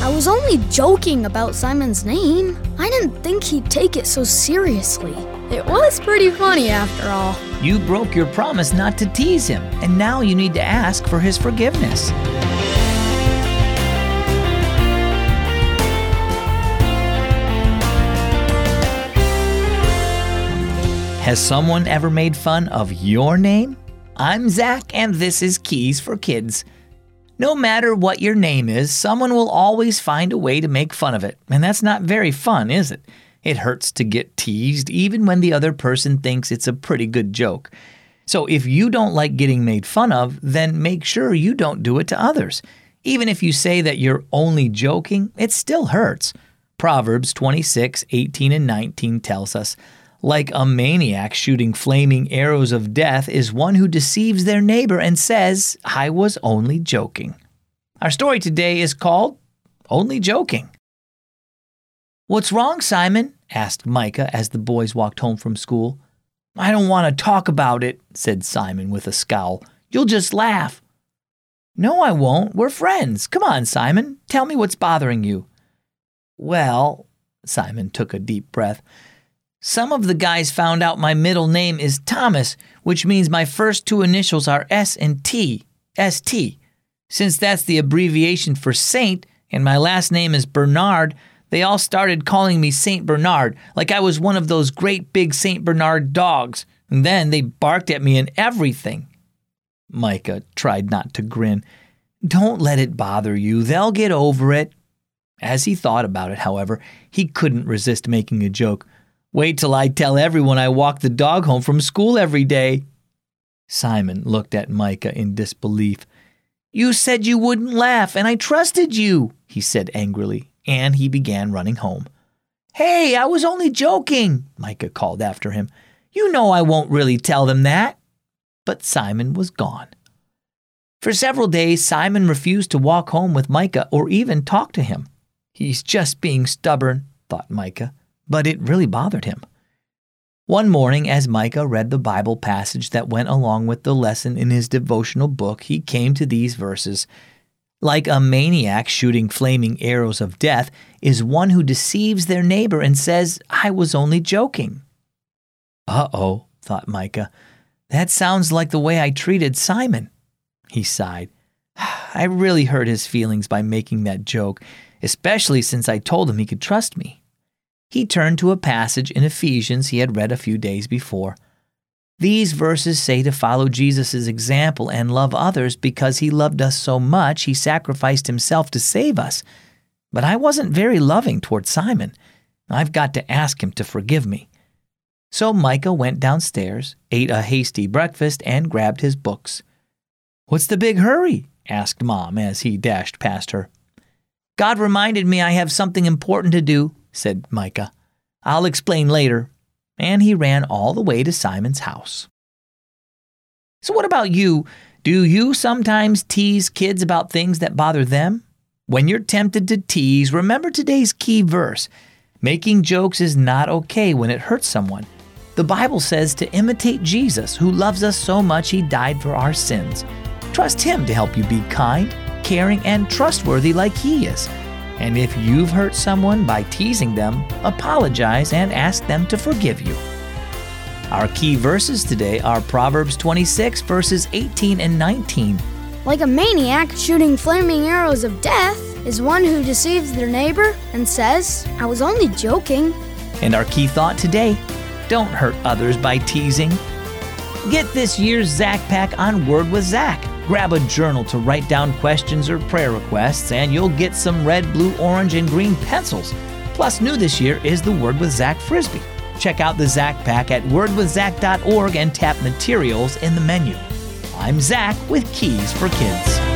I was only joking about Simon's name. I didn't think he'd take it so seriously. It was pretty funny after all. You broke your promise not to tease him, and now you need to ask for his forgiveness. Has someone ever made fun of your name? I'm Zach, and this is Keys for Kids. No matter what your name is, someone will always find a way to make fun of it, and that's not very fun, is it? It hurts to get teased, even when the other person thinks it's a pretty good joke. So if you don't like getting made fun of, then make sure you don't do it to others. Even if you say that you're only joking, it still hurts. Proverbs 26, 18, and 19 tells us, like a maniac shooting flaming arrows of death is one who deceives their neighbor and says, I was only joking. Our story today is called Only Joking. What's wrong, Simon? asked Micah as the boys walked home from school. I don't want to talk about it, said Simon with a scowl. You'll just laugh. No, I won't. We're friends. Come on, Simon. Tell me what's bothering you. Well, Simon took a deep breath. Some of the guys found out my middle name is Thomas, which means my first two initials are S and T, ST. Since that's the abbreviation for Saint, and my last name is Bernard, they all started calling me Saint Bernard, like I was one of those great big Saint Bernard dogs. And then they barked at me and everything. Micah tried not to grin. Don't let it bother you. They'll get over it. As he thought about it, however, he couldn't resist making a joke. Wait till I tell everyone I walk the dog home from school every day. Simon looked at Micah in disbelief. You said you wouldn't laugh, and I trusted you, he said angrily, and he began running home. Hey, I was only joking, Micah called after him. You know I won't really tell them that. But Simon was gone. For several days, Simon refused to walk home with Micah or even talk to him. He's just being stubborn, thought Micah but it really bothered him. One morning, as Micah read the Bible passage that went along with the lesson in his devotional book, he came to these verses. Like a maniac shooting flaming arrows of death is one who deceives their neighbor and says, I was only joking. Uh oh, thought Micah. That sounds like the way I treated Simon. He sighed. I really hurt his feelings by making that joke, especially since I told him he could trust me he turned to a passage in Ephesians he had read a few days before. These verses say to follow Jesus' example and love others because he loved us so much he sacrificed himself to save us. But I wasn't very loving toward Simon. I've got to ask him to forgive me. So Micah went downstairs, ate a hasty breakfast, and grabbed his books. What's the big hurry? asked Mom as he dashed past her. God reminded me I have something important to do, said Micah. I'll explain later. And he ran all the way to Simon's house. So, what about you? Do you sometimes tease kids about things that bother them? When you're tempted to tease, remember today's key verse. Making jokes is not okay when it hurts someone. The Bible says to imitate Jesus, who loves us so much he died for our sins. Trust him to help you be kind, caring, and trustworthy like he is. And if you've hurt someone by teasing them, apologize and ask them to forgive you. Our key verses today are Proverbs 26, verses 18 and 19. Like a maniac shooting flaming arrows of death is one who deceives their neighbor and says, I was only joking. And our key thought today don't hurt others by teasing. Get this year's Zach Pack on Word with Zach. Grab a journal to write down questions or prayer requests, and you'll get some red, blue, orange, and green pencils. Plus, new this year is the Word with Zach Frisbee. Check out the Zach Pack at wordwithzach.org and tap materials in the menu. I'm Zach with Keys for Kids.